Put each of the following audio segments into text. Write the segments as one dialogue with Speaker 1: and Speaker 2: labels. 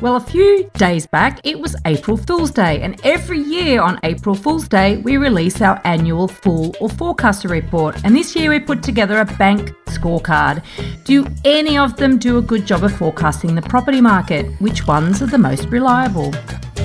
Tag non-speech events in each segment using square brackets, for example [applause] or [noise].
Speaker 1: Well, a few days back, it was April Fool's Day, and every year on April Fool's Day, we release our annual Fool or Forecaster report. And this year, we put together a bank scorecard. Do any of them do a good job of forecasting the property market? Which ones are the most reliable?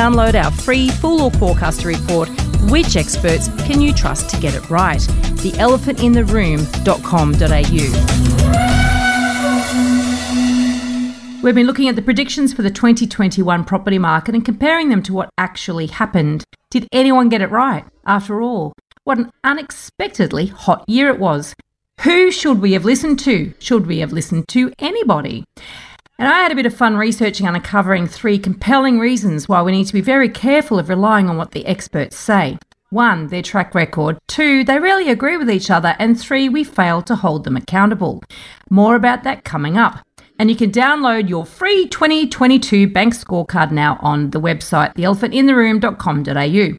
Speaker 1: our free Fool or Forecaster report. Which experts can you trust to get it right? The theelephantintheroom.com.au. We've been looking at the predictions for the 2021 property market and comparing them to what actually happened. Did anyone get it right? After all, what an unexpectedly hot year it was. Who should we have listened to? Should we have listened to anybody? And I had a bit of fun researching and uncovering three compelling reasons why we need to be very careful of relying on what the experts say. One, their track record. Two, they rarely agree with each other. And three, we fail to hold them accountable. More about that coming up. And you can download your free 2022 bank scorecard now on the website, theelephantintheroom.com.au.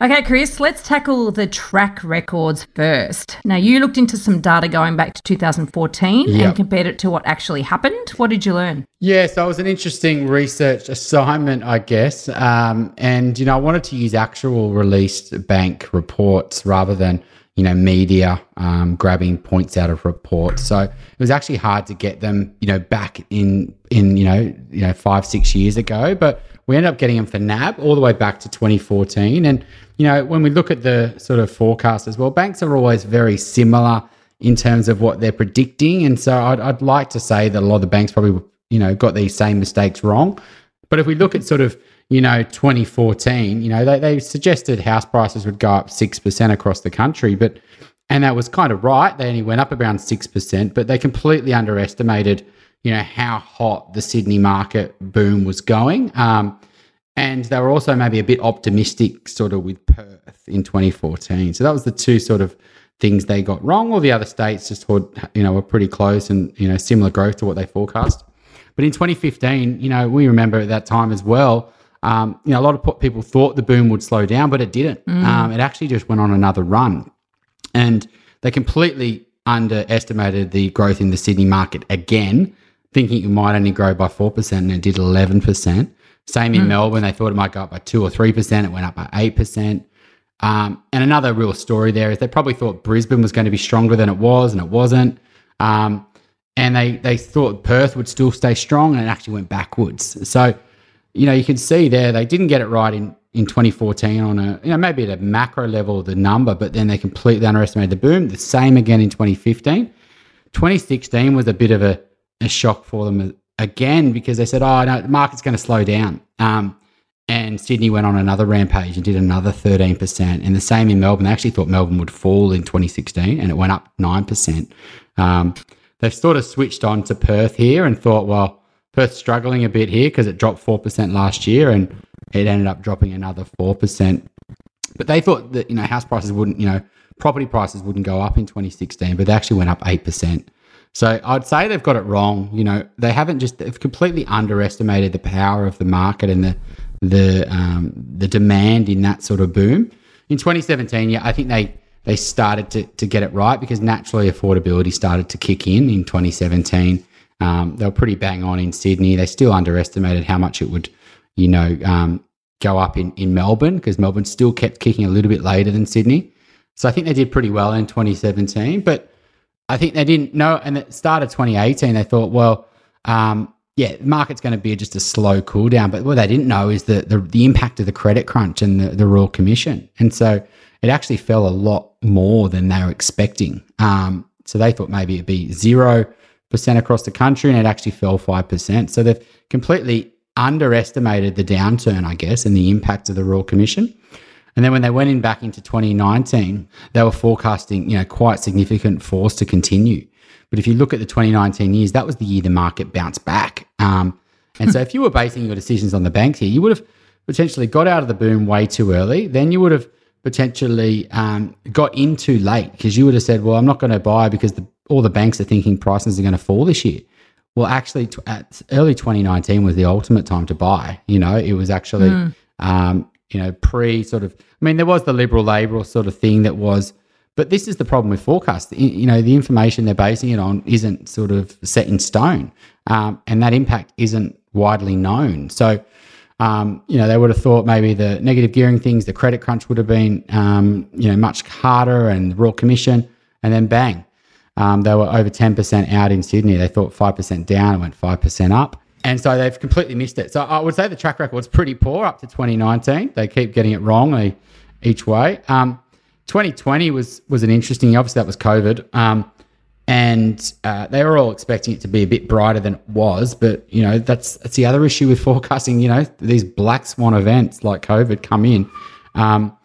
Speaker 1: Okay, Chris, let's tackle the track records first. Now, you looked into some data going back to 2014
Speaker 2: Yep.
Speaker 1: and compared it to what actually happened. What did you learn?
Speaker 2: Yeah, so it was an interesting research assignment, I guess. Um, and, you know, I wanted to use actual released bank reports rather than, you know, media um, grabbing points out of reports. So it was actually hard to get them, you know, back in, in you know, you know, five, six years ago. But we ended up getting them for NAB all the way back to 2014. And, you know, when we look at the sort of forecast as well, banks are always very similar in terms of what they're predicting. And so I'd, I'd like to say that a lot of the banks probably, you know, got these same mistakes wrong. But if we look at sort of, you know, 2014, you know, they, they suggested house prices would go up 6% across the country. But, and that was kind of right. They only went up around 6%, but they completely underestimated, you know, how hot the Sydney market boom was going. Um, and they were also maybe a bit optimistic sort of with Perth in 2014. So that was the two sort of things they got wrong. All the other states just thought, you know, were pretty close and, you know, similar growth to what they forecast. But in 2015, you know, we remember at that time as well, um, you know, a lot of people thought the boom would slow down, but it didn't. Um, it actually just went on another run. And they completely underestimated the growth in the Sydney market again, thinking it might only grow by 4%, and it did 11%. Same in Melbourne, they thought it might go up by 2 or 3%, it went up by 8%. Um, and another real story there is they probably thought Brisbane was going to be stronger than it was, and it wasn't. Um, and they, they thought Perth would still stay strong, and it actually went backwards. So, you know, you can see there they didn't get it right in, in 2014 on a, you know, maybe at a macro level, the number, but then they completely underestimated the boom. The same again in 2015. 2016 was a bit of a, a shock for them again because they said, oh, no, the market's going to slow down. Um, and Sydney went on another rampage and did another 13%. And the same in Melbourne. They actually thought Melbourne would fall in 2016 and it went up 9%. Um, they've sort of switched on to Perth here and thought, well, Perth's struggling a bit here because it dropped 4% last year and it ended up dropping another 4%. But they thought that, you know, house prices wouldn't, you know, property prices wouldn't go up in 2016, but they actually went up 8%. So I'd say they've got it wrong. You know, they haven't just they've completely underestimated the power of the market and the the um, the demand in that sort of boom. In 2017, yeah, I think they they started to to get it right because naturally affordability started to kick in in 2017. Um, they were pretty bang on in Sydney. They still underestimated how much it would, you know, um, go up in in Melbourne because Melbourne still kept kicking a little bit later than Sydney. So I think they did pretty well in 2017, but I think they didn't know. And at the start of 2018, they thought, well, um, yeah, the market's going to be just a slow cool down. But what they didn't know is the, the, the impact of the credit crunch and the, the Royal Commission. And so it actually fell a lot more than they were expecting. Um, so they thought maybe it'd be 0% across the country and it actually fell 5%. So they've completely underestimated the downturn, I guess, and the impact of the Royal Commission. And then when they went in back into 2019, they were forecasting, you know, quite significant force to continue. But if you look at the 2019 years, that was the year the market bounced back. Um, And so if you were basing your decisions on the banks here, you would have potentially got out of the boom way too early. Then you would have potentially um, got in too late because you would have said, well, I'm not going to buy because the, all the banks are thinking prices are going to fall this year. Well, actually, t- at early 2019 was the ultimate time to buy. You know, it was actually, mm. um, you know, pre sort of, I mean, there was the liberal labor sort of thing that was, but this is the problem with forecasts. You know, the information they're basing it on isn't sort of set in stone, um, and that impact isn't widely known. So, um, you know, they would have thought maybe the negative gearing things, the credit crunch would have been, um, you know, much harder and the Royal Commission, and then bang, um, they were over 10% out in Sydney. They thought 5% down and went 5% up. And so they've completely missed it. So I would say the track record's pretty poor up to 2019. They keep getting it wrong each way. Um, 2020 was was an interesting. Obviously, that was COVID, um, and uh, they were all expecting it to be a bit brighter than it was. But you know, that's that's the other issue with [laughs] forecasting. You know, these black swan events like COVID come in, um,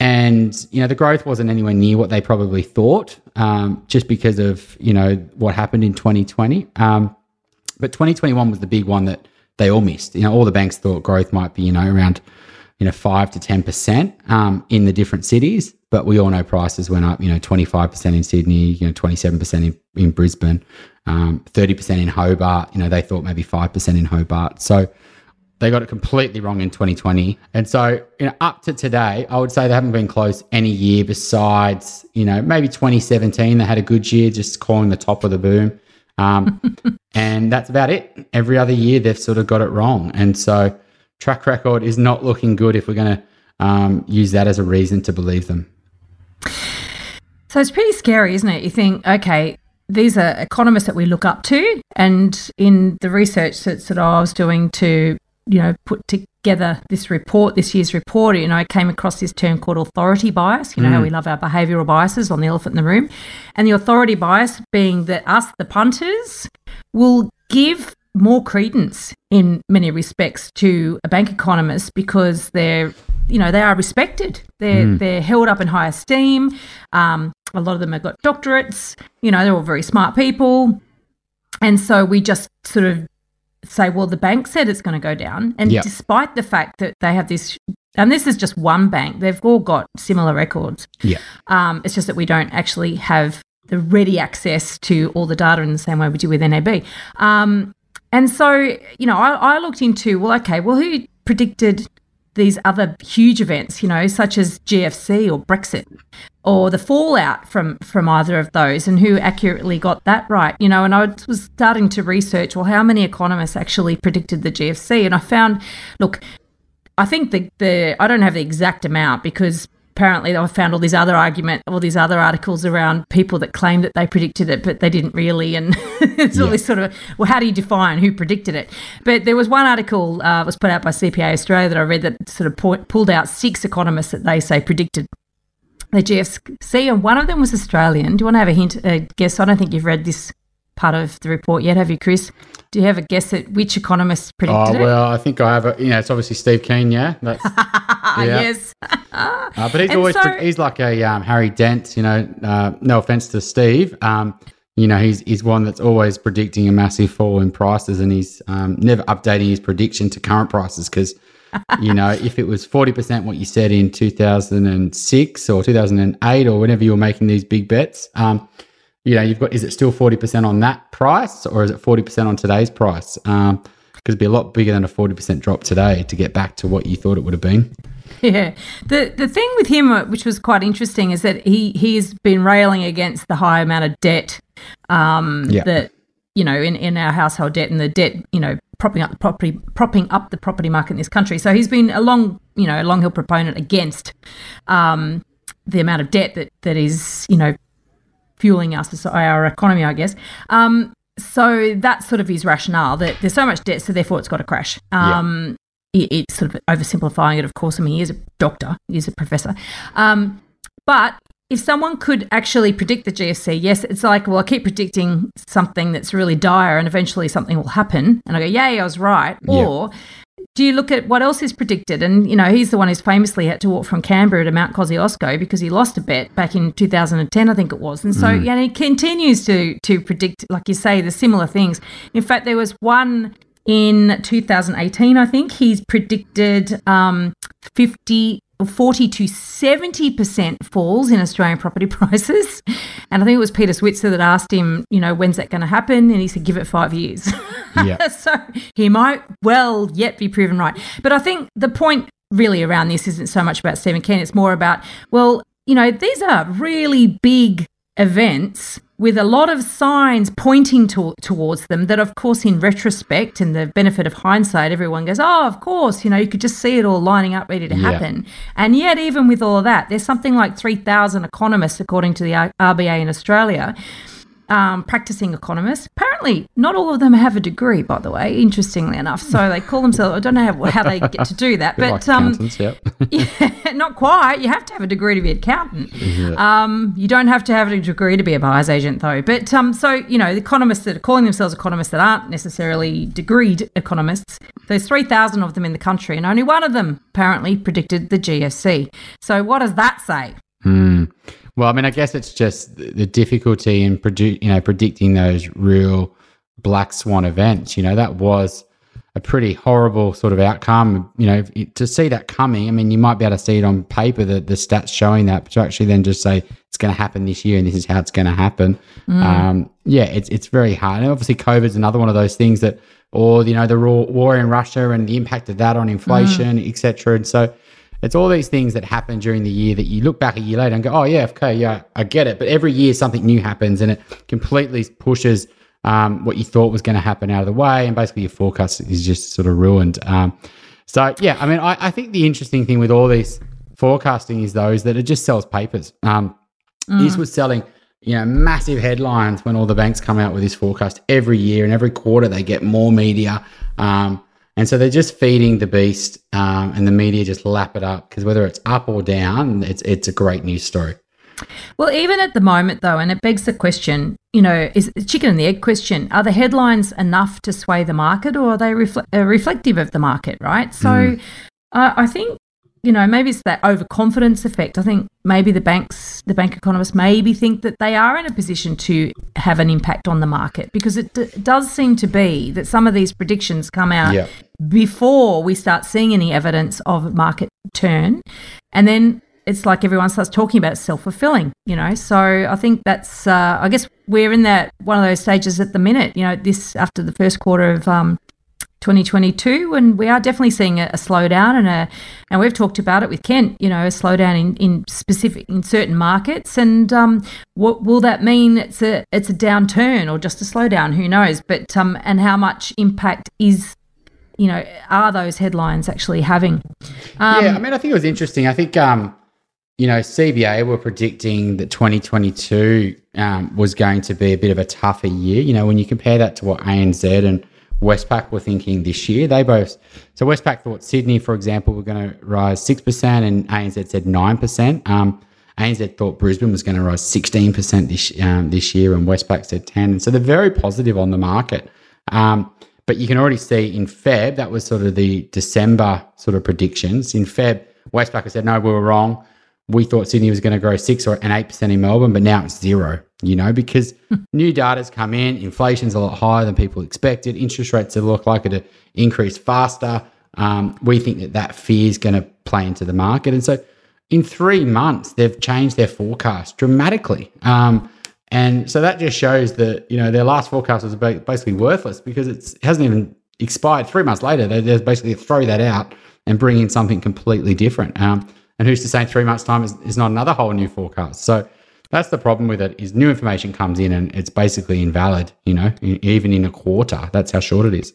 Speaker 2: and you know the growth wasn't anywhere near what they probably thought, um, just because of you know what happened in 2020. Um, but 2021 was the big one that they all missed. You know, all the banks thought growth might be you know around you know five to ten percent um, in the different cities, but we all know prices went up, you know, 25% in Sydney, you know, 27% in, in Brisbane, um, 30% in Hobart. You know, they thought maybe 5% in Hobart. So they got it completely wrong in 2020. And so, you know, up to today, I would say they haven't been close any year besides, you know, maybe 2017. They had a good year, just calling the top of the boom. Um, [laughs] and that's about it. Every other year, they've sort of got it wrong. And so, track record is not looking good if we're going to um, use that as a reason to believe them.
Speaker 1: So it's pretty scary, isn't it? You think, okay, these are economists that we look up to, and in the research that, that I was doing to, you know, put together this report, this year's report, you know, I came across this term called authority bias. You know mm. how we love our behavioural biases on the elephant in the room, and the authority bias being that us, the punters, will give more credence in many respects to a bank economist because they're you know they are respected. They're mm. they're held up in high esteem. Um, a lot of them have got doctorates. You know, they're all very smart people, and so we just sort of say, well, the bank said it's going to go down, and yep. despite the fact that they have this. And this is just one bank. They've all got similar records.
Speaker 2: Yeah.
Speaker 1: Um, it's just that we don't actually have the ready access to all the data in the same way we do with NAB. Um, and so, you know, I, I, looked into, well, okay, well, who predicted these other huge events, you know, such as GFC or Brexit, or the fallout from from either of those, and who accurately got that right, you know. And I was starting to research, well, how many economists actually predicted the GFC, and I found, look, I think the the I don't have the exact amount because apparently I found all these other argument, all these other articles around people that claimed that they predicted it, but they didn't really. And [laughs] it's yeah. all this sort of, well, how do you define who predicted it? But there was one article uh, was put out by CPA Australia that I read that sort of po- pulled out six economists that they say predicted the GFC, and one of them was Australian. Do you want to have a hint, a guess? I don't think you've read this part of the report yet, have you, Chris? Do you have a guess at which economist predicted
Speaker 2: oh, well, it? I think I have a, you know, it's obviously Steve Keen, yeah?
Speaker 1: That's, [laughs] yeah. yes. [laughs]
Speaker 2: uh, but he's and always, so, he's like a um, Harry Dent, you know, uh, no offense to Steve. Um, you know, he's, he's one that's always predicting a massive fall in prices and he's um, never updating his prediction to current prices because, you know, [laughs] if it was 40% what you said in 2006 or 2008 or whenever you were making these big bets, um, you know, you've got, is it still 40% on that price or is it 40% on today's price? Um, because it'd be a lot bigger than a 40% drop today to get back to what you thought it would have been.
Speaker 1: Yeah. The the thing with him, uh, which was quite interesting, is that he he's been railing against the high amount of debt um, yeah. that you know in, in our household debt and the debt you know propping up the property propping up the property market in this country. So he's been a long you know a long hill proponent against um, the amount of debt that that is you know fueling us, our economy, I guess. Um, so that's sort of his rationale that there's so much debt, so therefore it's got to crash. Um, yeah. it, it's sort of oversimplifying it, of course. I mean, he is a doctor, he is a professor. Um, but if someone could actually predict the GFC, yes, it's like, well, I keep predicting something that's really dire and eventually something will happen. And I go, yay, I was right. Yeah. Or do you look at what else is predicted? And, you know, he's the one who's famously had to walk from Canberra to Mount Kosciuszko because he lost a bet back in 2010, I think it was. And so, mm. yeah, he continues to, to predict, like you say, the similar things. In fact, there was one In 2018, I think he's predicted um, 50 40 to 70% falls in Australian property [laughs] prices. And I think it was Peter Switzer that asked him, you know, when's that going to happen? And he said, give it five years. [laughs] Yeah. so he might well yet be proven right. But I think the point really around this isn't so much about Stephen Keen, it's more about, well, you know, these are really big events with a lot of signs pointing to, towards them that of course in retrospect and the benefit of hindsight everyone goes oh of course you know you could just see it all lining up ready to happen yeah. and yet even with all of that there's something like 3000 economists according to the RBA in Australia um, practicing economists. Apparently, not all of them have a degree, by the way, interestingly enough. So they call themselves, I don't know how, how they get to do that, but
Speaker 2: like um, yep. [laughs]
Speaker 1: yeah, not quite. You have to have a degree to be an accountant. Yeah. Um, you don't have to have a degree to be a buyer's agent, though. But um, so, you know, the economists that are calling themselves economists that aren't necessarily degreed economists, there's 3,000 of them in the country, and only one of them apparently predicted the GFC. So, what does that say?
Speaker 2: Hmm. Well, I mean, I guess it's just the difficulty in produ- you know predicting those real black swan events. You know, that was a pretty horrible sort of outcome. You know, to see that coming, I mean, you might be able to see it on paper, the, the stats showing that, but to actually then just say it's going to happen this year and this is how it's going to happen. Mm. Um, yeah, it's it's very hard. And obviously, COVID's another one of those things that, or you know, the war in Russia and the impact of that on inflation, mm. etc. And so it's all these things that happen during the year that you look back a year later and go, oh, yeah, okay, yeah, I get it. But every year something new happens and it completely pushes um, what you thought was going to happen out of the way. And basically your forecast is just sort of ruined. Um, so, yeah, I mean, I, I, think the interesting thing with all this forecasting is, though, is that it just sells papers. Um, mm. This was selling you know, massive headlines when all the banks come out with this forecast every year and every quarter they get more media. Um, and so they're just feeding the beast, um, and the media just lap it up because whether it's up or down, it's it's a great news story.
Speaker 1: Well, even at the moment, though, and it begs the question, you know, is the chicken and the egg question: Are the headlines enough to sway the market, or are they refle- uh, reflective of the market? Right. So, mm. uh, I think you know, maybe it's that overconfidence effect. I think maybe the banks, the bank economists, maybe think that they are in a position to have an impact on the market because it, d- does seem to be that some of these predictions come out yeah. before we start seeing any evidence of market turn, and then it's like everyone starts talking about self fulfilling. You know, so I think that's. Uh, I guess we're in that one of those stages at the minute. You know, this after the first quarter of um, 2022 and we are definitely seeing a, a, slowdown and a and we've talked about it with Kent you know a slowdown in, in specific in certain markets. And um, what will that mean? It's a it's a downturn or just a slowdown who knows? But um and how much impact is you know are those headlines actually having?
Speaker 2: Um, yeah I mean I think it was interesting. I think um you know CBA were predicting that 2022 um, was going to be a bit of a tougher year. You know when you compare that to what ANZ and Westpac were thinking this year. They both, so Westpac thought Sydney, for example, were going to rise 6% and ANZ said 9%. Um, ANZ thought Brisbane was going to rise 16% this, um, this year and Westpac said 10. And so they're very positive on the market. Um, but you can already see in Feb, that was sort of the December sort of predictions. In Feb, Westpac said, no, we were wrong we thought Sydney was going to grow six or an eight percent in Melbourne, but now it's zero. You know, because [laughs] new data's come in, inflation's a lot higher than people expected, interest rates look like it to increase faster. Um, we think that that fear is going to play into the market, and so in three months they've changed their forecast dramatically. Um, and so that just shows that you know their last forecast was basically worthless because it hasn't even expired. Three months later, they, they basically throw that out and bring in something completely different. Um, and who's to say three months' time is, is not another whole new forecast? So that's the problem with it is new information comes in and it's basically invalid, you know, even in a quarter. That's how short it is.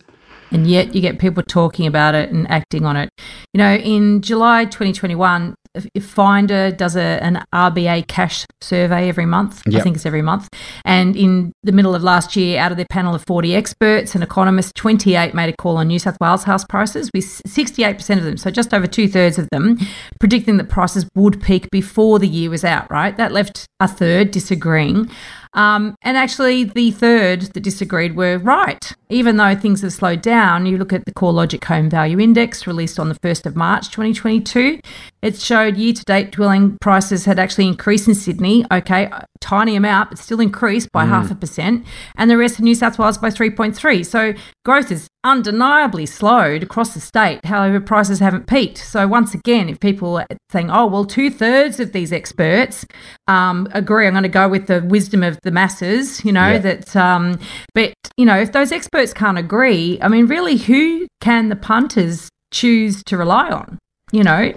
Speaker 1: And yet you get people talking about it and acting on it. You know, in July 2021, if Finder does a, an RBA cash survey every month. Yep. I think it's every month. And in the middle of last year, out of their panel of 40 experts and economists, 28 made a call on New South Wales house prices, with 68% of them, so just over two thirds of them, predicting that prices would peak before the year was out, right? That left a third disagreeing. Um, and actually, the third that disagreed were right. Even though things have slowed down, you look at the CoreLogic Home Value Index released on the 1st of March 2022. It showed year to date dwelling prices had actually increased in Sydney. Okay, tiny amount, but still increased by mm. half a percent, and the rest of New South Wales by 3.3. So growth is undeniably slowed across the state. However, prices haven't peaked. So once again, if people are saying, "Oh, well, two thirds of these experts um, agree," I'm going to go with the wisdom of the masses. You know yeah. that, um, but you know, if those experts can't agree, I mean, really, who can the punters choose to rely on? You know.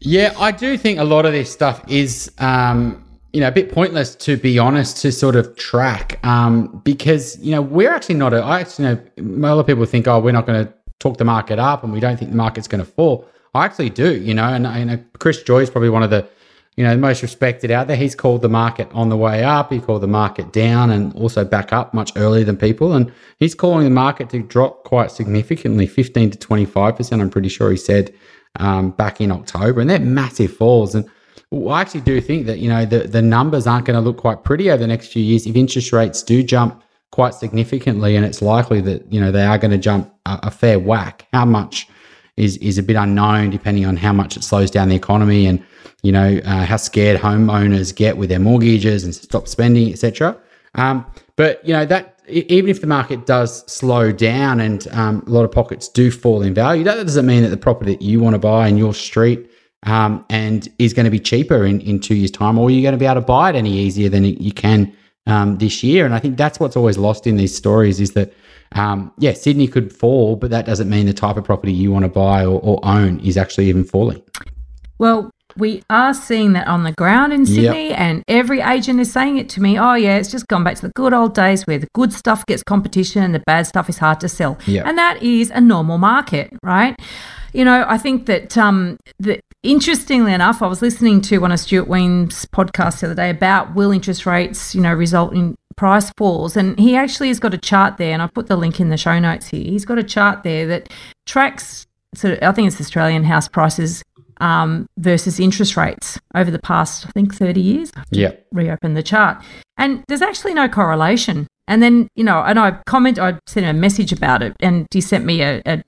Speaker 2: Yeah, I do think a lot of this stuff is um, you know, a bit pointless to be honest to sort of track um, because, you know, we're actually not a, I actually know a lot of people think, oh, we're not going to talk the market up and we don't think the market's going to fall. I actually do, you know, and, and uh, Chris Joye is probably one of the, you know, the most respected out there. He's called the market on the way up. He called the market down and also back up much earlier than people. And he's calling the market to drop quite significantly, 15 to 25%, I'm pretty sure he said um, back in October. And they're massive falls. And I actually do think that you know the the numbers aren't going to look quite pretty over the next few years if interest rates do jump quite significantly, and it's likely that you know they are going to jump a, a, fair whack. How much is is a bit unknown, depending on how much it slows down the economy and you know uh, how scared homeowners get with their mortgages and stop spending, etc. Um, but you know that even if the market does slow down and um, a lot of pockets do fall in value, that doesn't mean that the property that you want to buy in your street um, and is going to be cheaper in, in two years' time, or you're going to be able to buy it any easier than you can um, this year. And I think that's what's always lost in these stories is that, um, yeah, Sydney could fall, but that doesn't mean the type of property you want to buy or, or own is actually even falling.
Speaker 1: Well, we are seeing that on the ground in Sydney, yep. and every agent is saying it to me. Oh, yeah, it's just gone back to the good old days where the good stuff gets competition and the bad stuff is hard to sell. Yep. And that is a normal market, right? You know, I think that um, the, interestingly enough, I was listening to one of Stuart Wemyss' podcasts the other day about will interest rates, you know, result in price falls. And he actually has got a chart there, and I put the link in the show notes here. He's got a chart there that tracks sort of, I think it's Australian house prices um, versus interest rates over the past, I think, 30 years.
Speaker 2: Yeah.
Speaker 1: Reopen the chart. And there's actually no correlation. And then, you know, and I comment, I sent him a message about it, and he sent me a, a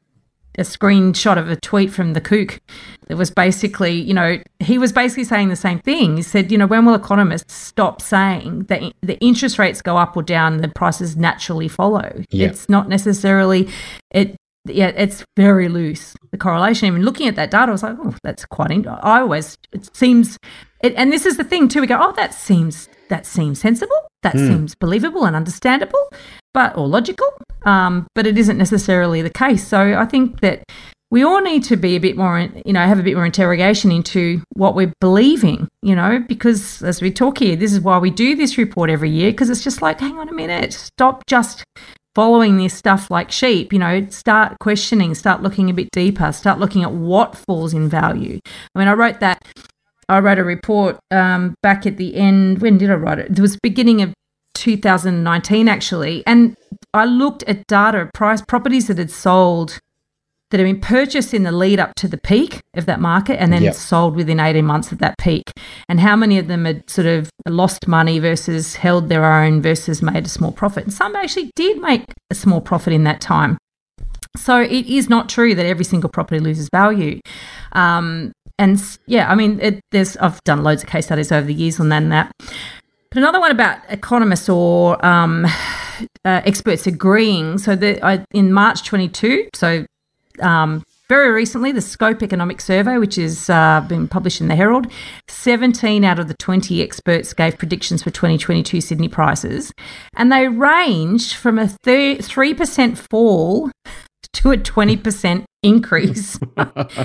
Speaker 1: a screenshot of a tweet from the kook that was basically, you know, he was basically saying the same thing. He said, you know, when will economists stop saying that the interest rates go up or down, the prices naturally follow? Yeah. It's not necessarily it. Yeah, it's very loose. The correlation. Even looking at that data, I was like, oh, that's quite. In-. I always it seems, it, and this is the thing too. We go, oh, that seems that seems sensible. That mm. seems believable and understandable, but or logical. Um, but it isn't necessarily the case. So I think that we all need to be a bit more, you know, have a bit more interrogation into what we're believing, you know, because as we talk here, this is why we do this report every year, because it's just like, hang on a minute, stop just following this stuff like sheep, you know, start questioning, start looking a bit deeper, start looking at what falls in value. I mean, I wrote that I wrote a report um, back at the end. When did I write it? It was beginning of 2019, actually. And I looked at data, price properties that had sold, that have been purchased in the lead up to the peak of that market and then yep. sold within 18 months of that peak. And how many of them had sort of lost money versus held their own versus made a small profit. And some actually did make a small profit in that time. So it is not true that every single property loses value. Um, and yeah, I mean, it, there's I've done loads of case studies over the years on that and that. But another one about economists or um, [sighs] uh, experts agreeing. So the, I, in March 22, so um, very recently, the Scope Economic Survey, which has uh, been published in the Herald, 17 out of the 20 experts gave predictions for 2022 Sydney prices, and they ranged from a 3% fall to a 20% increase. [laughs]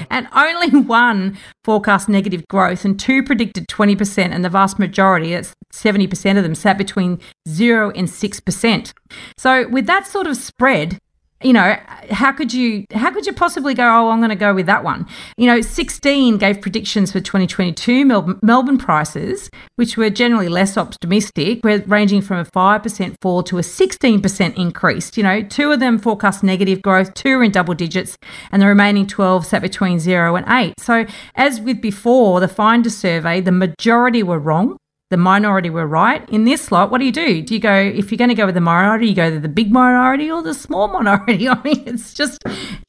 Speaker 1: and only one forecast negative growth, and two predicted 20%, and the vast majority, that's 70% of them, sat between 0 and 6%. So, with that sort of spread, you know, how could you how could you possibly go? Oh, I'm going to go with that one. You know, 16 gave predictions for 2022 Melbourne, Melbourne prices, which were generally less optimistic, ranging from a five percent fall to a 16 percent increase. You know, two of them forecast negative growth, two are in double digits, and the remaining 12 sat between zero and eight. So, as with before, the Finder survey, the majority were wrong the minority were right. In this lot, what do you do? Do you go, if you're going to go with the minority, you go to the big minority or the small minority? [laughs] I mean, it's just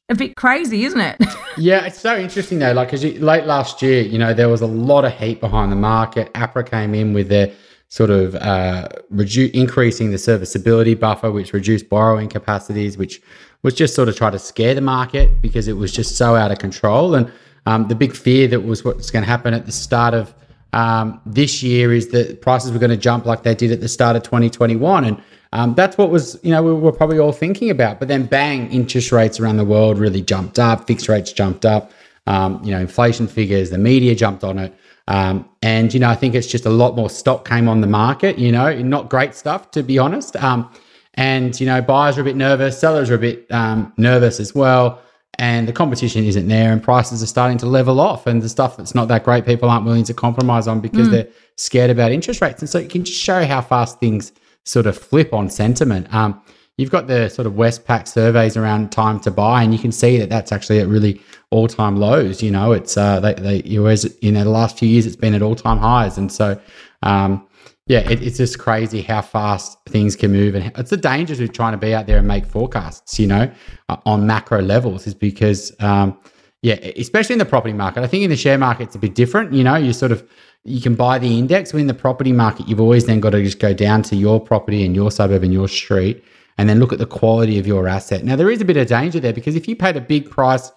Speaker 1: a bit crazy, isn't it? [laughs]
Speaker 2: yeah, it's so interesting though. Like, because late last year, you know, there was a lot of heat behind the market. APRA came in with their sort of uh, increasing the serviceability buffer, which reduced borrowing capacities, which was just sort of try to scare the market because it was just so out of control. And um, the big fear that was what's going to happen at the start of um, this year is that prices were going to jump like they did at the start of 2021. And um, that's what was, you know, we were probably all thinking about. But then bang, interest rates around the world really jumped up, fixed rates jumped up, um, you know, inflation figures, the media jumped on it. Um, and, you know, I think it's just a lot more stock came on the market, you know, not great stuff, to be honest. Um, and, you know, buyers are a bit nervous, sellers are a bit um, nervous as well and the competition isn't there and prices are starting to level off and the stuff that's not that great people aren't willing to compromise on because mm. they're scared about interest rates. And so you can just show how fast things sort of flip on sentiment. Um, you've got the sort of westpac surveys around time to buy and you can see that that's actually at really all-time lows you know it's uh they, they you know the last few years it's been at all-time highs. And so um, yeah, it, it's just crazy how fast things can move, and it's the dangers of trying to be out there and make forecasts. You know, uh, on macro levels, is because um, yeah, especially in the property market. I think in the share market it's a bit different. You know, you sort of you can buy the index. in the property market, you've always then got to just go down to your property and your suburb and your street, and then look at the quality of your asset. Now there is a bit of danger there because if you paid a big price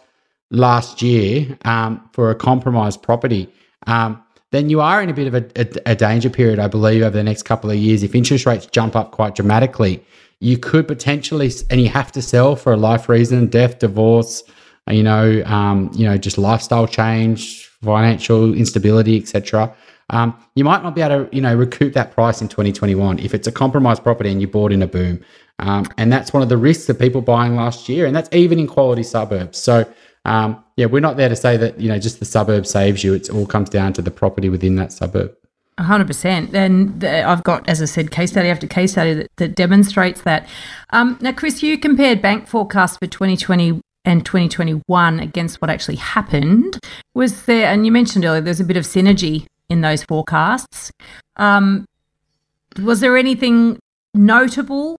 Speaker 2: last year um, for a compromised property. Um, then you are in a bit of a, a, a, danger period, I believe, over the next couple of years. If interest rates jump up quite dramatically, you could potentially, and you have to sell for a life reason, death, divorce, you know, um, you know, just lifestyle change, financial instability, etc. Um, you might not be able to, you know, recoup that price in 2021 if it's a compromised property and you bought in a boom. Um, and that's one of the risks of people buying last year, and that's even in quality suburbs. So um, yeah, we're not there to say that you know just the suburb saves you. It all comes down to the property within that suburb.
Speaker 1: hundred percent. And I've got, as I said, case study after case study that, that demonstrates that. Um, now, Chris, you compared bank forecasts for 2020 and 2021 against what actually happened. Was there, and you mentioned earlier, there's a bit of synergy in those forecasts. Um, was there anything notable?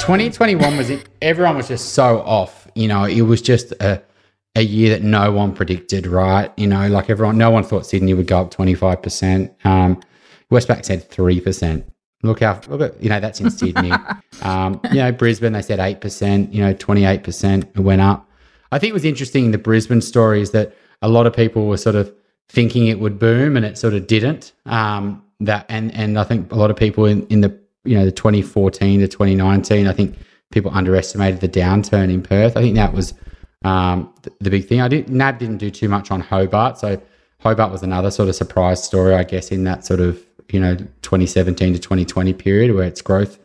Speaker 2: 2021 was it, everyone was just so off. You know, it was just a, a year that no one predicted, right? You know, like everyone, no one thought Sydney would go up 25%. Um, Westpac said 3%. Look how, look at, you know, that's in Sydney. [laughs] um, you know, Brisbane, they said 8%, you know, 28%, it went up. I think it was interesting the Brisbane story is that a lot of people were sort of thinking it would boom and it sort of didn't. Um, that and and I think a lot of people in in the you know the 2014 to 2019, I think people underestimated the downturn in Perth. I think that was um, the, the, big thing. I did NAB didn't do too much on Hobart, so Hobart was another sort of surprise story, I guess, in that sort of you know 2017 to 2020 period where its growth.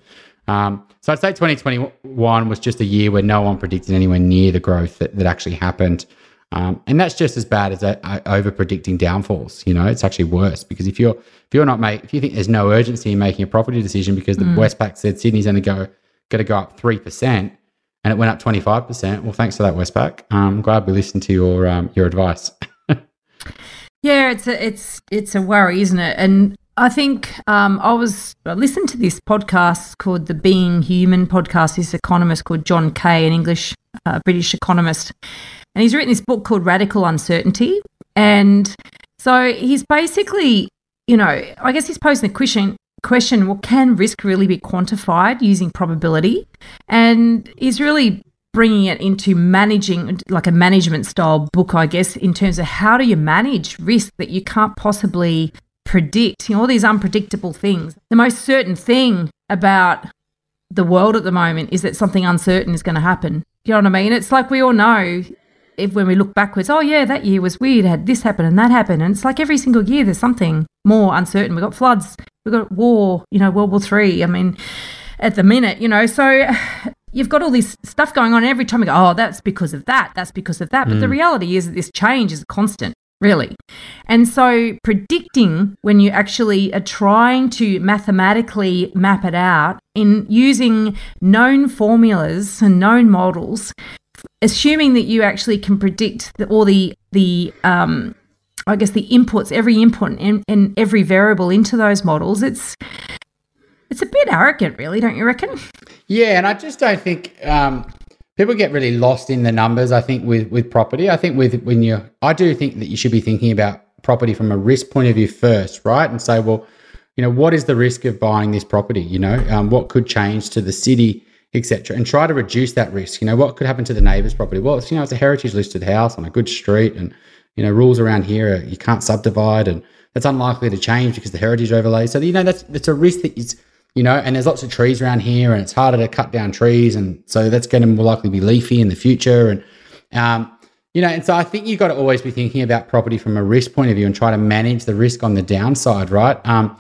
Speaker 2: Um, so I'd say 2021 was just a year where no one predicted anywhere near the growth that, that actually happened. Um, and that's just as bad as uh, over predicting downfalls. You know, it's actually worse because if you're if you're not make if you think there's no urgency in making a property decision because the mm. Westpac said Sydney's going to go going to go up three percent and it went up twenty five percent. Well, thanks for that, Westpac. Um, I'm glad we listened to your um, your advice. [laughs]
Speaker 1: yeah, it's a it's it's a worry, isn't it? And I think um, I was I listened to this podcast called the Being Human podcast. This economist called John Kay, an English uh, British economist, and he's written this book called Radical Uncertainty. And so he's basically, you know, I guess he's posing the question question well can risk really be quantified using probability? And he's really bringing it into managing like a management style book i guess in terms of how do you manage risk that you can't possibly predict? You know all these unpredictable things. The most certain thing about the world at the moment is that something uncertain is going to happen you know what i mean? It's like we all know if when we look backwards, oh yeah, that year was weird, had this happen and that happened. And it's like every single year there's something more uncertain. We've got floods, we've got war, you know, World War Three. I mean, at the minute, you know, so [sighs] you've got all this stuff going on. And Every time we go, oh, that's because of that, that's because of that. But the mm. reality is that this change is constant really. And so predicting when you actually are trying to mathematically map it out in using known formulas and known models, assuming that you actually can predict the, all the the um, I guess the inputs, every input and, and every variable into those models, it's it's a bit arrogant, really, don't you reckon?
Speaker 2: Yeah, and I just don't think um, people get really lost in the numbers. I think with with property, I think with when you, I do think that you should be thinking about property from a risk point of view first, right? And say, well, you know, what is the risk of buying this property? You know, um, what could change to the city, etc., and try to reduce that risk. You know, what could happen to the neighbour's property? Well, it's you know, it's a heritage listed house on a good street, and you know, rules around here are you can't subdivide, and that's unlikely to change because the heritage overlay. So you know, that's that's a risk that is you know, and there's lots of trees around here, and it's harder to cut down trees, and so that's going to more likely be leafy in the future, and um, you know, and so I think you've got to always be thinking about property from a risk point of view and try to manage the risk on the downside, right? Um,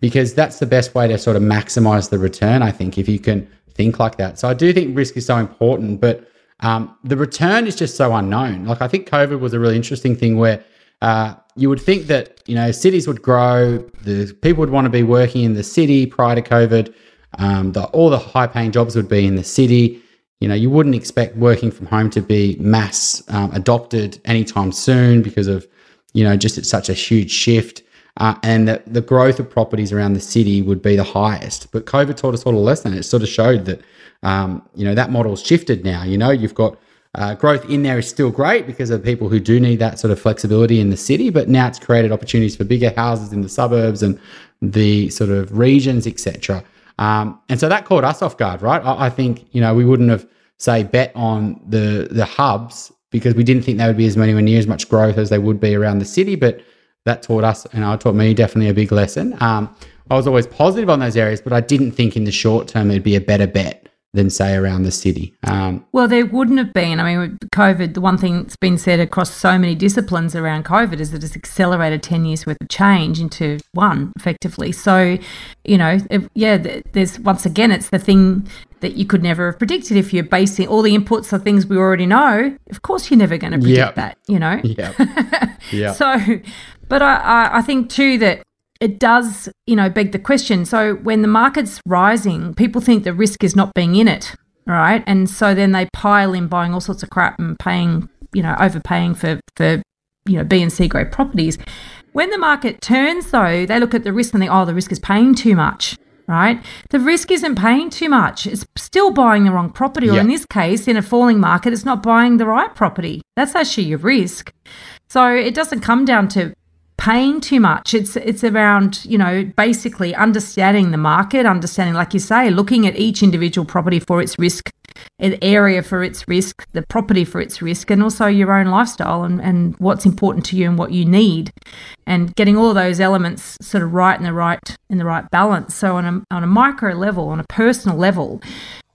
Speaker 2: because that's the best way to sort of maximize the return. I think if you can think like that. So I do think risk is so important, but um, the return is just so unknown. Like I think COVID was a really interesting thing where uh, you would think that you know cities would grow, the people would want to be working in the city prior to COVID. Um, the, all the high-paying jobs would be in the city. You know, you wouldn't expect working from home to be mass um, adopted anytime soon because of you know just it's such a huge shift. Uh, and the, the growth of properties around the city would be the highest. But COVID taught us all a lesson. It sort of showed that, um, you know, that model's shifted now. You know, you've got uh, growth in there is still great because of people who do need that sort of flexibility in the city, but now it's created opportunities for bigger houses in the suburbs and the sort of regions, etc. Um, and so that caught us off guard, right? I, I, think you know we wouldn't have say bet on the the hubs because we didn't think there would be as many or near as much growth as they would be around the city, but that taught us and I taught me definitely a big lesson. Um, I was always positive on those areas, but I didn't think in the short term it'd be a better bet than say around the city.
Speaker 1: Um, well, there wouldn't have been. I mean, COVID, the one thing that's been said across so many disciplines around COVID is that it's accelerated 10 years worth of change into one effectively. So, you know, if, yeah, there's once again, it's the thing that you could never have predicted if you're basing all the inputs on things we already know. Of course, you're never going to predict yep. that, you know?
Speaker 2: Yeah. [laughs] yeah.
Speaker 1: so, but I, I, I think too that it does, you know, beg the question. So when the market's rising, people think the risk is not being in it, right? And so then they pile in buying all sorts of crap and paying, you know, overpaying for for you know B and C grade properties. When the market turns, though, they look at the risk and think, oh, the risk is paying too much, right? The risk isn't paying too much. It's still buying the wrong property, or in this case, in a falling market, it's not buying the right property. That's actually your risk. So it doesn't come down to paying too much. It's it's around you know basically understanding the market, understanding, like you say, looking at each individual property for its risk, an area for its risk, the property for its risk, and also your own lifestyle and, and what's important to you and what you need, and getting all those elements sort of right in the right in the right balance. So on a on a micro level, on a personal level,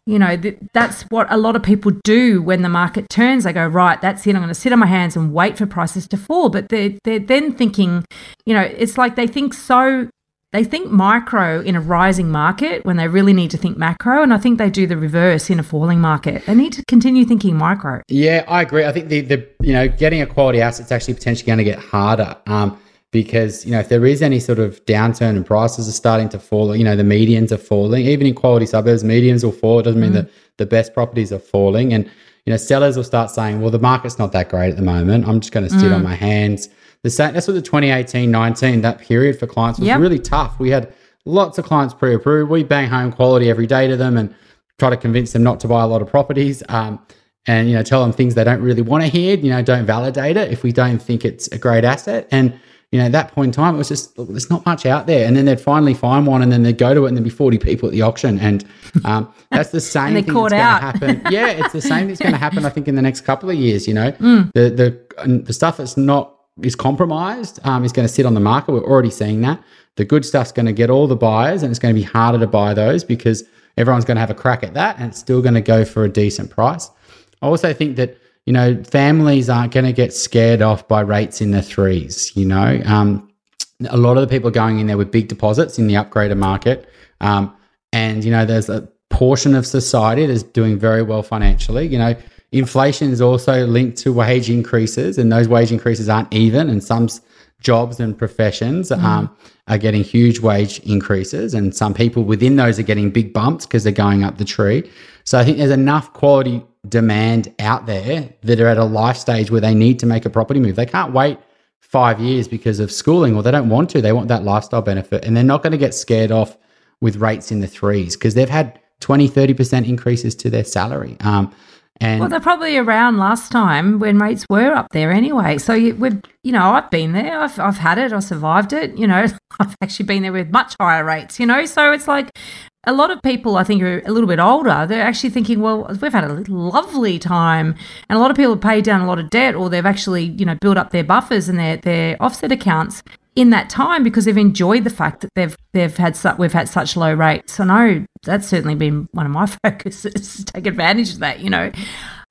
Speaker 1: you know, th- that's what a lot of people do when the market turns. They go, right, that's it. I'm going to sit on my hands and wait for prices to fall. But they're, they're then thinking, you know, it's like they think so, they think micro in a rising market when they really need to think macro. And I think they do the reverse in a falling market. They need to continue thinking micro.
Speaker 2: Yeah, I agree. I think the, the you know, getting a quality asset is actually potentially going to get harder. Um, because you know if there is any sort of downturn and prices are starting to fall, you know the medians are falling. Even in quality suburbs, medians will fall. It doesn't mean mm. that the best properties are falling, and you know sellers will start saying, "Well, the market's not that great at the moment. I'm just going to sit mm. on my hands." The same. That's what the 2018, 19 that period for clients was yep. really tough. We had lots of clients pre-approved. We bang home quality every day to them and try to convince them not to buy a lot of properties. Um, and you know tell them things they don't really want to hear. You know, don't validate it if we don't think it's a great asset and you know, at that point in time, it was just, look, there's not much out there. And then they'd finally find one and then they'd go to it and there'd be 40 people at the auction. And um, [laughs] that's the same thing that's going to happen. [laughs] Yeah, it's the same thing's going to happen, I think, in the next couple of years. You know, mm. the, the, the stuff that's not, is compromised um, is going to sit on the market. We're already seeing that. The good stuff's going to get all the buyers and it's going to be harder to buy those because everyone's going to have a crack at that and it's still going to go for a decent price. I also think that you know, families aren't going to get scared off by rates in the threes. You know, um, a lot of the people going in there with big deposits in the upgrader market, um, and you know, there's a portion of society that's doing very well financially. You know, inflation is also linked to wage increases, and those wage increases aren't even, and some jobs and professions mm. um, are getting huge wage increases, and some people within those are getting big bumps because they're going up the tree. So I think there's enough quality demand out there that are at a life stage where they need to make a property move. They can't wait five years because of schooling, or they don't want to. They want that lifestyle benefit, and they're not going to get scared off with rates in the threes because they've had 20, 30% increases to their salary. Um, and
Speaker 1: well, they're probably around last time when rates were up there anyway. So you, we've, you know, I've been there. I've, I've had it. I survived it. You know, [laughs] I've actually been there with much higher rates. You know, so it's like a lot of people, I think, are a little bit older. They're actually thinking, well, we've had a lovely time, and a lot of people have paid down a lot of debt, or they've actually, you know, built up their buffers and their their offset accounts in that time because they've enjoyed the fact that they've they've had su- we've had such low rates. I know that's certainly been one of my [laughs] focuses to take advantage of that. You know.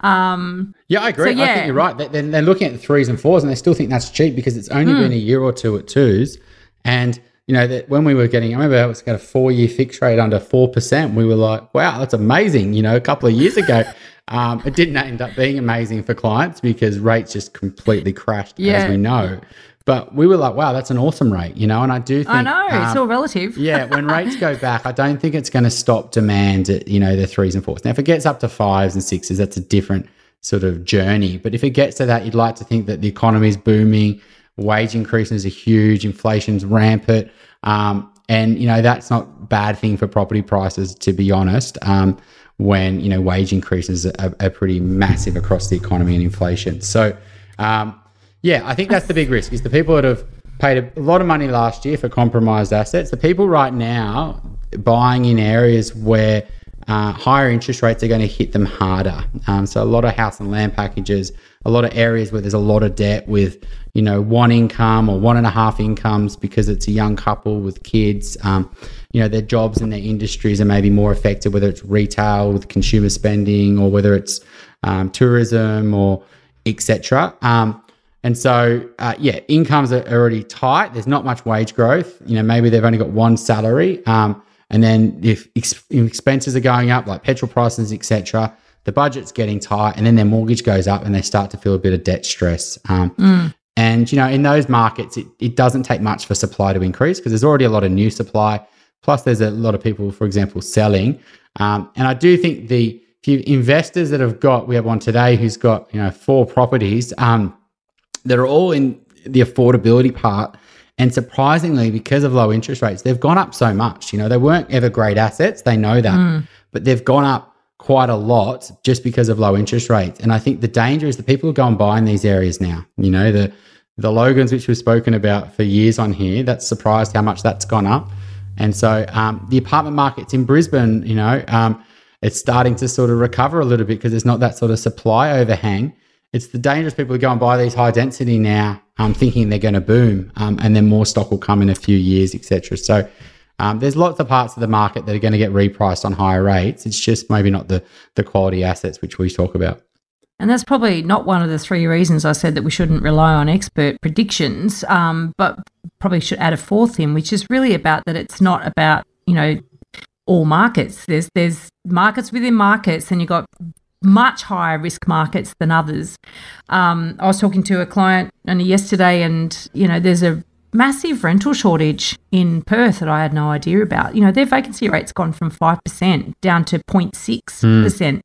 Speaker 1: Um,
Speaker 2: yeah, I agree. So, yeah. I think you're right. They're, they're looking at the threes and fours, and they still think that's cheap because it's only mm. been a year or two at twos, and you know, that when we were getting, I remember I was got a four year fixed rate under 4%. We were like, wow, that's amazing. You know, a couple of years ago, [laughs] um, it didn't end up being amazing for clients because rates just completely crashed, yeah. as we know. But we were like, wow, that's an awesome rate, you know. And I do think I
Speaker 1: know um, it's all relative.
Speaker 2: yeah, when [laughs] rates go back, I don't think it's going to stop demand at you know the threes and fours. Now, if it gets up to fives and sixes, that's a different sort of journey. But if it gets to that, you'd like to think that the economy is booming, wage increases are huge, inflation's rampant, um, and you know that's not a bad thing for property prices, to be honest. Um, when you know wage increases are, are, pretty massive across the economy and inflation. So um, yeah, I think that's the big risk is the people that have paid a lot of money last year for compromised assets. The people right now buying in areas where uh, higher interest rates are going to hit them harder. Um, so a lot of house and land packages, a lot of areas where there's a lot of debt with you know one income or one and a half incomes because it's a young couple with kids. Um, you know their jobs and their industries are maybe more affected, whether it's retail with consumer spending or whether it's um, tourism or etc. Um, and so, uh, yeah, incomes are already tight. There's not much wage growth. You know, maybe they've only got one salary. Um, and then if, ex- expenses are going up, like petrol prices, etc., the budget's getting tight, and then their mortgage goes up, and they start to feel a bit of debt stress. Um, mm. And you know, in those markets, it, it doesn't take much for supply to increase because there's already a lot of new supply. Plus, there's a lot of people, for example, selling. Um, and I do think the few investors that have got, we have one today who's got you know four properties. Um, that are all in the affordability part. And surprisingly, because of low interest rates, they've gone up so much. You know, they weren't ever great assets. They know that, mm. but they've gone up quite a lot just because of low interest rates. And I think the danger is that people are going buy in these areas now. You know, the the Logans, which we've spoken about for years on here, that's surprised how much that's gone up. And so um, the apartment markets in Brisbane, you know, um, it's starting to sort of recover a little bit because there's not that sort of supply overhang it's the dangerous people who go and buy these high density now, um, thinking they're going to boom, um, and then more stock will come in a few years, etc. So um, there's lots of parts of the market that are going to get repriced on higher rates. It's just maybe not the the quality assets which we talk about.
Speaker 1: And that's probably not one of the three reasons I said that we shouldn't rely on expert predictions, um, but probably should add a fourth in, which is really about that it's not about you know all markets. There's there's markets within markets, and you've got much higher risk markets than others. Um, I was talking to a client only yesterday, and you know, there's a massive rental shortage in Perth that I had no idea about. You know, their vacancy rate's gone from 5% down to 0.6% mm.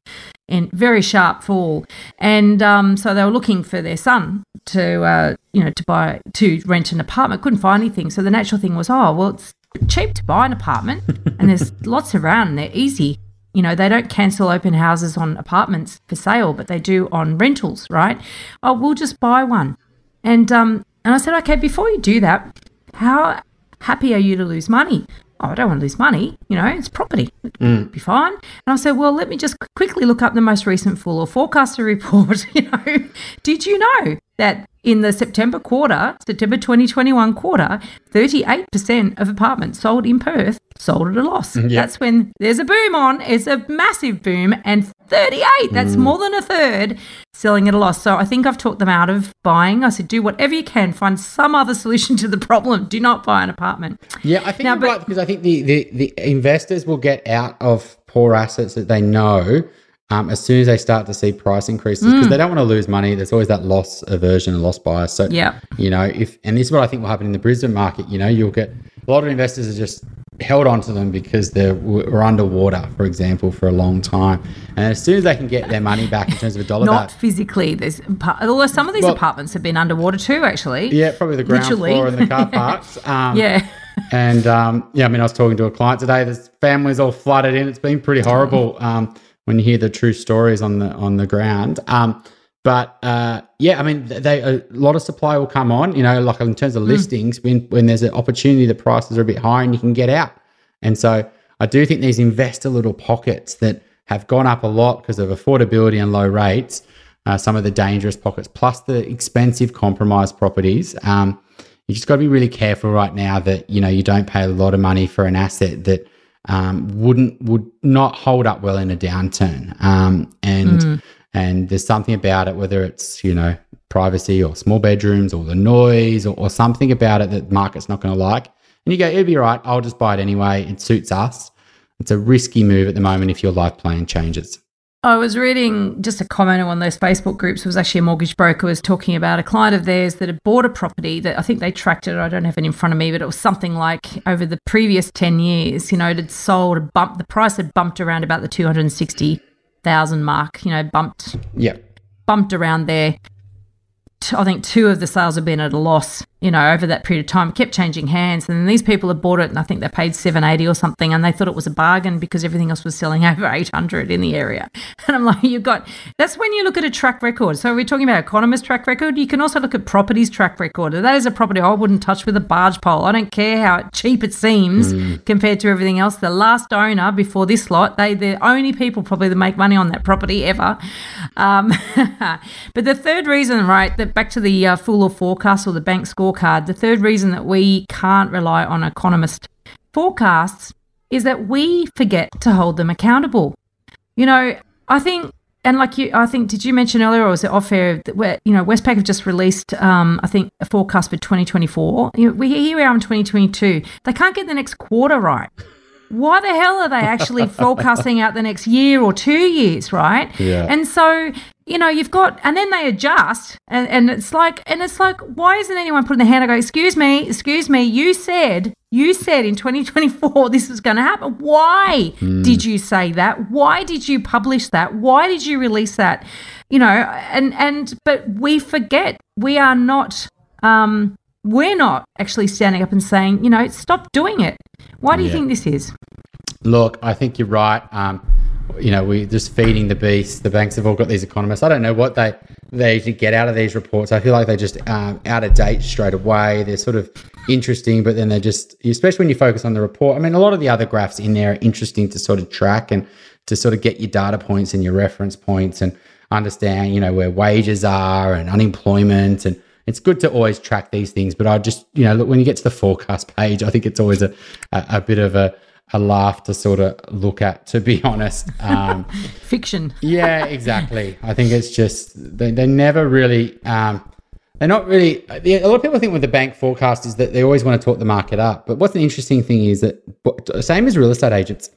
Speaker 1: in very sharp fall. And um, so they were looking for their son to, uh, you know, to buy, to rent an apartment, couldn't find anything. So the natural thing was, oh, well, it's cheap to buy an apartment [laughs] and there's lots around and they're easy you know, they don't cancel open houses on apartments for sale, but they do on rentals, right? Oh, we'll just buy one. And um, and I said, okay, before you do that, how happy are you to lose money? Oh, I don't want to lose money. You know, it's property. Mm. Be fine. And I said, well, let me just quickly look up the most recent Fool or Forecaster report. [laughs] you know, did you know that in the September quarter, September 2021 quarter, 38% of apartments sold in Perth sold at a loss. Mm, That's when there's a boom on, it's a massive boom, and 38, that's mm. more than a third, selling at a loss. So I think I've talked them out of buying. I said, do whatever you can, find some other [laughs] solution to the problem. Do not buy an apartment.
Speaker 2: Yeah, I think now, you're but, right because I think the, the, the investors will get out of poor assets that they know um, as soon as they start to see price increases because mm. they don't want to lose money. There's always that loss aversion and loss bias. So,
Speaker 1: yeah,
Speaker 2: you know, if and this is what I think will happen in the Brisbane market. You know, you'll get a lot of investors are just held onto them because they were underwater, for example, for a long time. And as soon as they can get their money back in terms of a dollar,
Speaker 1: not physically. There's although some of these well, apartments have been underwater too, actually.
Speaker 2: Yeah, probably the ground Literally. floor and the car parks. [laughs]
Speaker 1: Um, yeah.
Speaker 2: and um, yeah, I mean, I was talking to a client today. There's family's all flooded in. It's been pretty horrible um, when you hear the true stories on the on the ground. But uh, yeah, I mean, they a lot of supply will come on. You know, like in terms of mm. listings, when when there's an opportunity, the prices are a bit higher and you can get out. And so I do think these investor little pockets that have gone up a lot because of affordability and low rates, uh, some of the dangerous pockets, plus the expensive compromised properties. Um, you just got to be really careful right now that you know you don't pay a lot of money for an asset that um, wouldn't would not hold up well in a downturn. Um, and mm. And there's something about it, whether it's you know privacy or small bedrooms or the noise or, or something about it that the market's not going to like. And you go, it'll be right. I'll just buy it anyway. It suits us. It's a risky move at the moment if your life plan changes.
Speaker 1: I was reading just a comment on one of those Facebook groups. It was actually a mortgage broker was talking about a client of theirs that had bought a property that I think they tracked it. I don't have it in front of me, but it was something like over the previous 10 years, you know, it had sold, a bump, the price had bumped around about the 260,000 mark, you know, bumped.
Speaker 2: Yeah.
Speaker 1: Bumped around there. I think two of the sales have been at a loss you know, over that period of time. It kept changing hands. And then these people had bought it and I think they paid 780 or something and they thought it was a bargain because everything else was selling [laughs] over 800 in the area. [laughs] And I'm like, you've got, that's when you look at a track record. So we're talking about economist track record. You can also look at properties track record. That is a property I wouldn't touch with a barge pole. I don't care how cheap it seems mm. compared to everything else. The last owner before this lot, they the only people probably that make money on that property ever. Um, [laughs] but the third reason, right, that back to the uh, Fool or Forecaster the bank scorecard, the third reason that we can't rely on economist forecasts is that we forget to hold them accountable. You know, I think, and like you, I think, did you mention earlier, or was it off air, that where, you know, Westpac have just released, um, I think, a forecast for 2024. You know, we, here we are in 2022. They can't get the next quarter right why the hell are they actually [laughs] forecasting out the next year or two years, right?
Speaker 2: Yeah.
Speaker 1: And so, you know, you've got, and then they adjust, and, and it's like, and it's like, why isn't anyone putting their hand and go, excuse me, excuse me, you said, you said in 2024 [laughs] this was going to happen. Why mm. did you say that? Why did you publish that? Why did you release that? You know, and, and, but we forget we are not, um, we're not actually standing up and saying, you know, stop doing it. Why do you think this is?
Speaker 2: Look, I think you're right. Um, you know, we're just feeding the beast. The banks have all got these economists. I don't know what they they get out of these reports. I feel like they're just um, out of date straight away. They're sort of interesting, but then they're just, especially when you focus on the report. I mean, a lot of the other graphs in there are interesting to sort of track and to sort of get your data points and your reference points and understand, you know, where wages are and unemployment and it's good to always track these things, but I just, you know, look, when you get to the forecast page, I think it's always a, a, a bit of a, a laugh to sort of look at, to be [laughs] honest. Um,
Speaker 1: Fiction.
Speaker 2: yeah, exactly. I think it's just, they, they never really, um, they're not really, a lot of people think with the bank forecast is that they always want to talk the market up. But what's an interesting thing is that, same as real estate agents,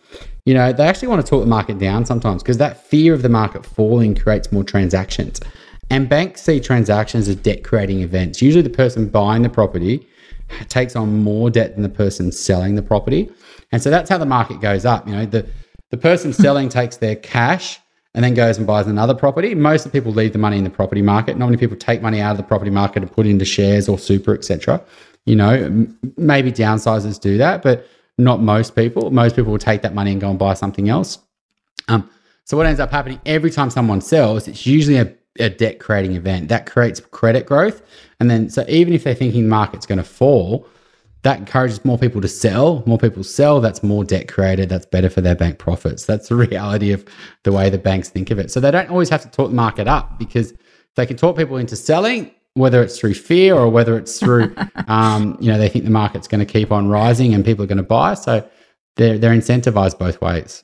Speaker 2: you know, they actually want to talk the market down sometimes because that fear of the market falling creates more transactions. And banks see transactions as debt creating events. Usually, the person buying the property takes on more debt than the person selling the property. And so that's how the market goes up. You know, the, the person [laughs] selling takes their cash and then goes and buys another property. Most of the people leave the money in the property market. Not many people take money out of the property market and put it into shares or super, etc. You know, m- maybe downsizers do that, but not most people. Most people will take that money and go and buy something else. Um, so what ends up happening every time someone sells, it's usually a a debt creating event that creates credit growth. And then, so even if they're thinking the market's going to fall, that encourages more people to sell. More people sell, that's more debt created. That's better for their bank profits. That's the [laughs] reality of the way the banks think of it. So they don't always have to talk the market up because they can talk people into selling, whether it's through fear or whether it's through, [laughs] um, you know, they think the market's going to keep on rising and people are going to buy. So they're, they're incentivized both ways.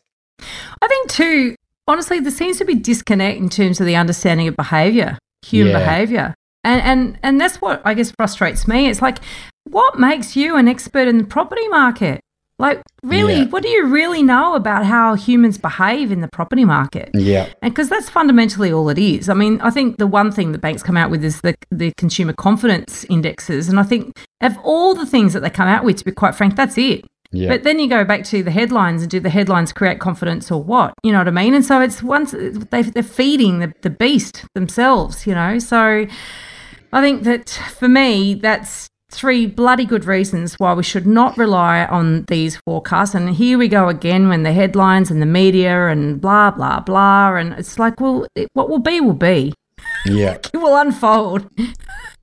Speaker 1: I think too, honestly, there seems to be disconnect in terms of the understanding of behavior, human
Speaker 2: Yeah.
Speaker 1: behavior. And, and and that's what I guess frustrates me. It's like, what makes you an expert in the property market? Like, really,
Speaker 2: Yeah.
Speaker 1: what do you really know about how humans behave in the property market?
Speaker 2: Yeah.
Speaker 1: And because that's fundamentally all it is. I mean, I think the one thing that banks come out with is the the consumer confidence indexes, and I think of all the things that they come out with, to be quite frank, that's it.
Speaker 2: Yeah.
Speaker 1: But then you go back to the headlines and do the headlines create confidence or what? You know what I mean? And so it's once they, they're feeding the, the beast themselves, you know? So I think that for me, that's three bloody good reasons why we should not rely on these forecasts. And here we go again when the headlines and the media and blah, blah, blah. And it's like, well, it, what will be, will be.
Speaker 2: yeah. [laughs]
Speaker 1: It will unfold.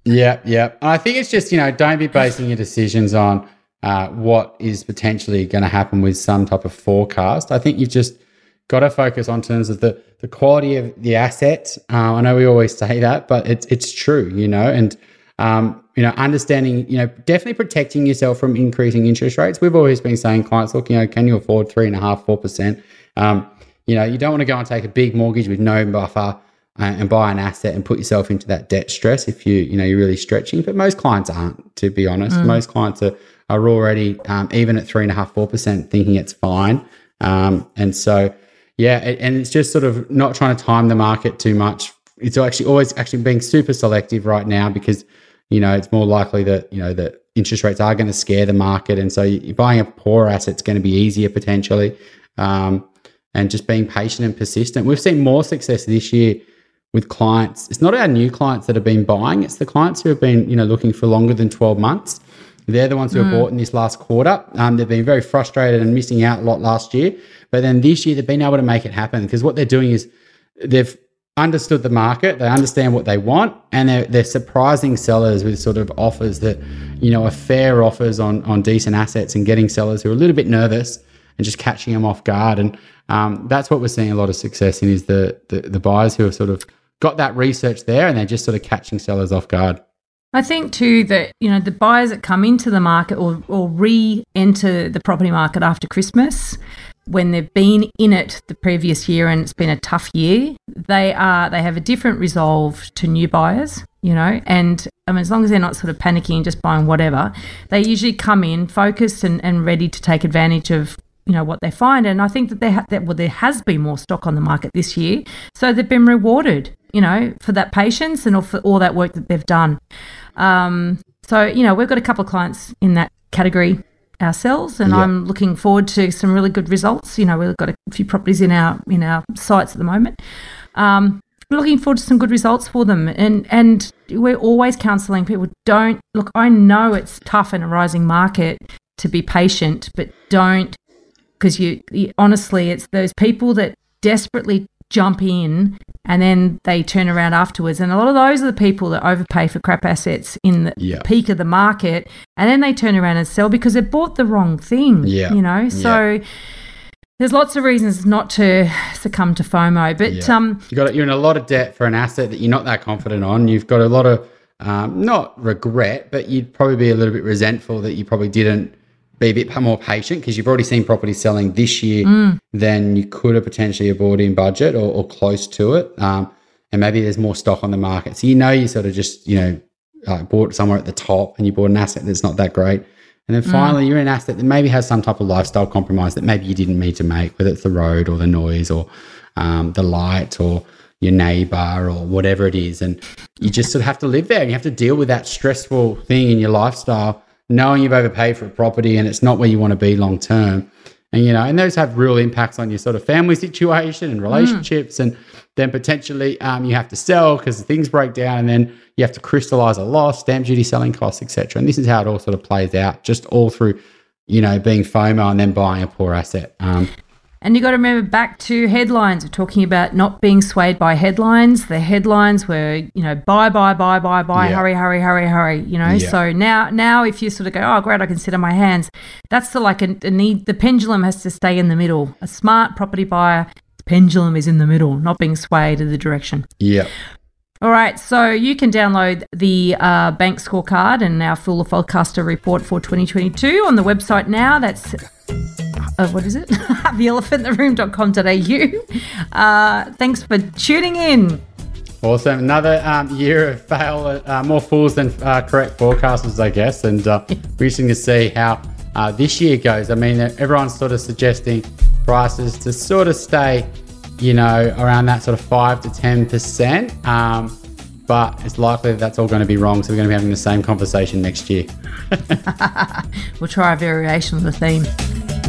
Speaker 2: Yeah, yeah. And I think it's just, you know, don't be basing your decisions on uh, what is potentially going to happen with some type of forecast. I think you've just got to focus on terms of the, the quality of the asset. Uh, I know we always [laughs] say that, but it's, it's true, you know, and, um, you know, understanding, you know, definitely protecting yourself from increasing interest rates. We've always been saying clients, look, you know, can you afford three and a half, four percent? Um, you know, you don't want to go and take a big mortgage with no buffer uh, and buy an asset and put yourself into that debt stress if you you know you're really stretching. But most clients aren't, to be honest. Most clients are are already um, even at three and a half four percent thinking it's fine. Um, and so yeah, it, and it's just sort of not trying to time the market too much. It's actually always actually being super selective right now because you know it's more likely that you know that interest rates are going to scare the market, and so buying a poor asset's going to be easier potentially. Um, and just being patient and persistent. We've seen more success this year with clients. It's not our new clients that have been buying; it's the clients who have been, you know, looking for longer than twelve months. They're the ones who have bought in this last quarter. Um, they've been very frustrated and missing out a lot last year, but then this year they've been able to make it happen because what they're doing is they've understood the market, they understand what they want, and they're, they're surprising sellers with sort of offers that, you know, are fair offers on on decent assets and getting sellers who are a little bit nervous and just catching them off guard. And um, that's what we're seeing a lot of success in is the, the the buyers who have sort of got that research there and they're just sort of catching sellers off guard.
Speaker 1: I think too that you know the buyers that come into the market or or re-enter the property market after Christmas, when they've been in it the previous year and it's been a tough year, they are they have a different resolve to new buyers. You know, and I mean, as long as they're not sort of panicking and just buying whatever, they usually come in focused and, and ready to take advantage of you know what they find. And I think that there ha- that well there has been more stock on the market this year, so they've been rewarded. You know, for that patience and all for all that work that they've done. Um, so, you know, we've got a couple of clients in that category ourselves, and
Speaker 2: Yeah.
Speaker 1: I'm looking forward to some really good results. You know, we've got a few properties in our in our sites at the moment. Um, we're looking forward to some good results for them, and and we're always counselling people. Don't look. I know it's tough in a rising market to be patient, but don't because you, you honestly, it's those people that desperately jump in and then they turn around afterwards. And a lot of those are the people that overpay for crap assets in the
Speaker 2: Yeah.
Speaker 1: peak of the market, and then they turn around and sell because they bought the wrong thing.
Speaker 2: Yeah.
Speaker 1: you know. So there's lots of reasons not to succumb to FOMO, but
Speaker 2: Yeah.
Speaker 1: um,
Speaker 2: You got you're in a lot of debt for an asset that you're not that confident on. You've got a lot of um, not regret, but you'd probably be a little bit resentful that you probably didn't be a bit more patient because you've already seen property selling this year than you could have potentially bought in budget or, or close to it. Um, and maybe there's more stock on the market, so you know you sort of just you know uh, bought somewhere at the top and you bought an asset that's not that great. And then finally, you're in an asset that maybe has some type of lifestyle compromise that maybe you didn't mean to make, whether it's the road or the noise or um, the light or your neighbor or whatever it is. And you just sort of have to live there and you have to deal with that stressful thing in your lifestyle, knowing you've overpaid for a property and it's not where you want to be long term. And, you know, and those have real impacts on your sort of family situation and relationships. And then potentially um, you have to sell because things break down and then you have to crystallize a loss, stamp duty, selling costs, etc. And this is how it all sort of plays out, just all through, you know, being FOMO and then buying a poor asset. Um,
Speaker 1: And you got to remember back to headlines. We're talking about not being swayed by headlines. The headlines were, you know, buy, buy, buy, buy, buy,
Speaker 2: Yeah.
Speaker 1: hurry, hurry, hurry, hurry. You know,
Speaker 2: Yeah.
Speaker 1: so now, now if you sort of go, oh, great, I can sit on my hands. That's the like a, a need. The pendulum has to stay in the middle. A smart property buyer, pendulum is in the middle, not being swayed in the direction.
Speaker 2: yeah.
Speaker 1: All right, so you can download the uh, bank scorecard and our Fool forecaster report for 2022 on the website now. That's
Speaker 3: uh, what is it? [laughs] theelephantintheroom.com.au. Uh, thanks for tuning in.
Speaker 2: Awesome. Another um, year of fail, uh, more fools than uh, correct forecasters, I guess. And uh, [laughs] interesting to see how uh, this year goes. I mean, everyone's sort of suggesting prices to sort of stay, you know, around that sort of 5 to 10%. Um, but it's likely that that's all going to be wrong. So we're going to be having the same conversation next year. [laughs]
Speaker 3: we'll try a variation of the theme.